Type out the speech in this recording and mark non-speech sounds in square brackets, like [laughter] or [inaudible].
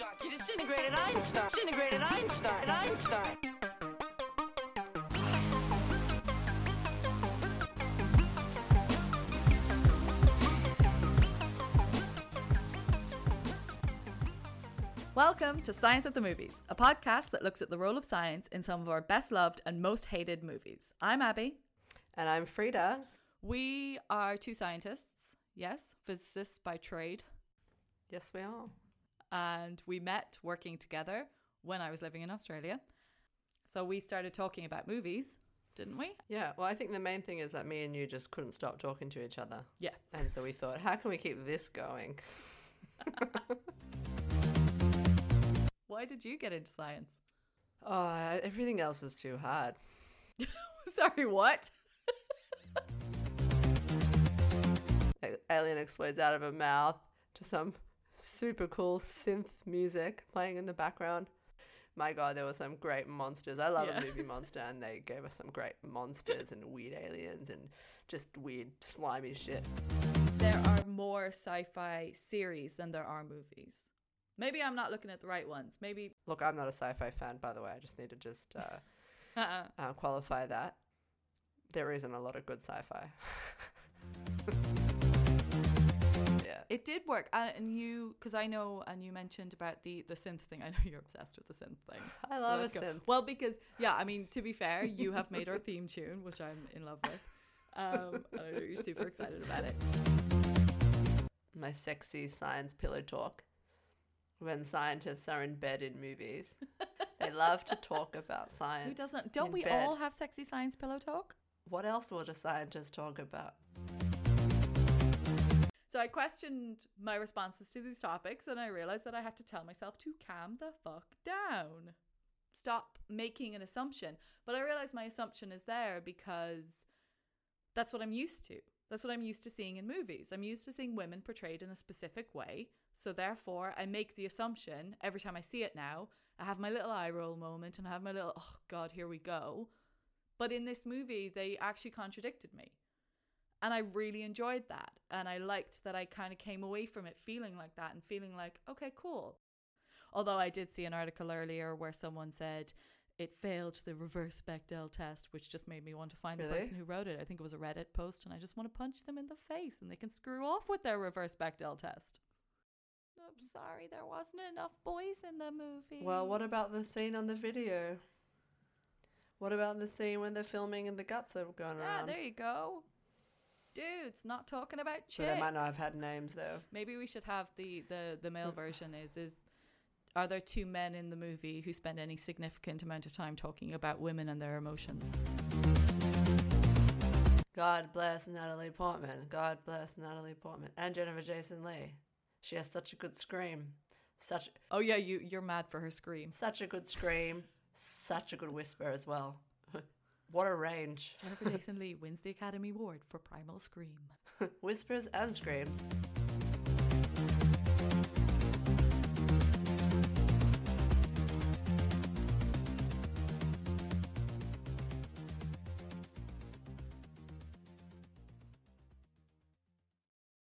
Einstein. You disintegrated Einstein. Disintegrated Einstein. Einstein. Welcome to Science at the Movies, a podcast that looks at the role of science in some of our best loved and most hated movies. I'm Abby. And I'm Frida. We are two scientists, yes, physicists by trade, Yes, we are. And we met working together when I was living in Australia. So we started talking about movies, didn't we? Yeah, well, I think the main thing is that me and you just couldn't stop talking to each other. Yeah. And so we thought, how can we keep this going? [laughs] Why did you get into science? Oh, everything else was too hard. [laughs] Sorry, what? [laughs] Alien explodes out of her mouth to some super cool synth music playing in the background. My god, there were some great monsters. I love Yeah. a movie monster, and they gave us some great monsters and weird aliens and just weird, slimy shit. There are more sci fi series than there are movies. Maybe I'm not looking at the right ones. Maybe. Look, I'm not a sci-fi fan, by the way. I just need to just uh, [laughs] uh, qualify that. There isn't a lot of good sci-fi. [laughs] yeah. It did work, and, and you, because I know, and you mentioned about the the synth thing. [laughs] I know you're obsessed with the synth thing. [laughs] I love Let's a go. synth. Well, because yeah, I mean, to be fair, you have made our theme tune, which I'm in love with. Um, and I know you're super excited about it. My sexy science pillow talk. When scientists are in bed in movies, they love to talk about [laughs] science. Who doesn't? Don't we bed. all have sexy science pillow talk? What else would a scientist talk about? So I questioned my responses to these topics, and I realized that I had to tell myself to calm the fuck down. Stop making an assumption. But I realized my assumption is there because that's what I'm used to. That's what I'm used to seeing in movies. I'm used to seeing women portrayed in a specific way. So therefore, I make the assumption every time I see it now. I have my little eye roll moment and I have my little, oh God, here we go. But in this movie, they actually contradicted me. And I really enjoyed that. And I liked that I kind of came away from it feeling like that and feeling like, okay, cool. Although I did see an article earlier where someone said it failed the reverse Bechdel test, which just made me want to find the person who wrote it. I think it was a Reddit post, and I just want to punch them in the face and they can screw off with their reverse Bechdel test. I'm sorry, there wasn't enough boys in the movie. Well, what about the scene on the video? What about the scene when they're filming and the guts are going Yeah, around? there you go. Dudes, not talking about chicks. So they might not have had names though. Maybe we should have the the the male [laughs] version is is are there two men in the movie who spend any significant amount of time talking about women and their emotions? God bless Natalie Portman. God bless Natalie Portman and Jennifer Jason Leigh. She has such a good scream. Such Oh yeah, you you're mad for her scream. such a good scream. Such a good whisper as well. What a range. Jennifer Jason Leigh wins the Academy Award for Primal Scream. [laughs] Whispers and screams.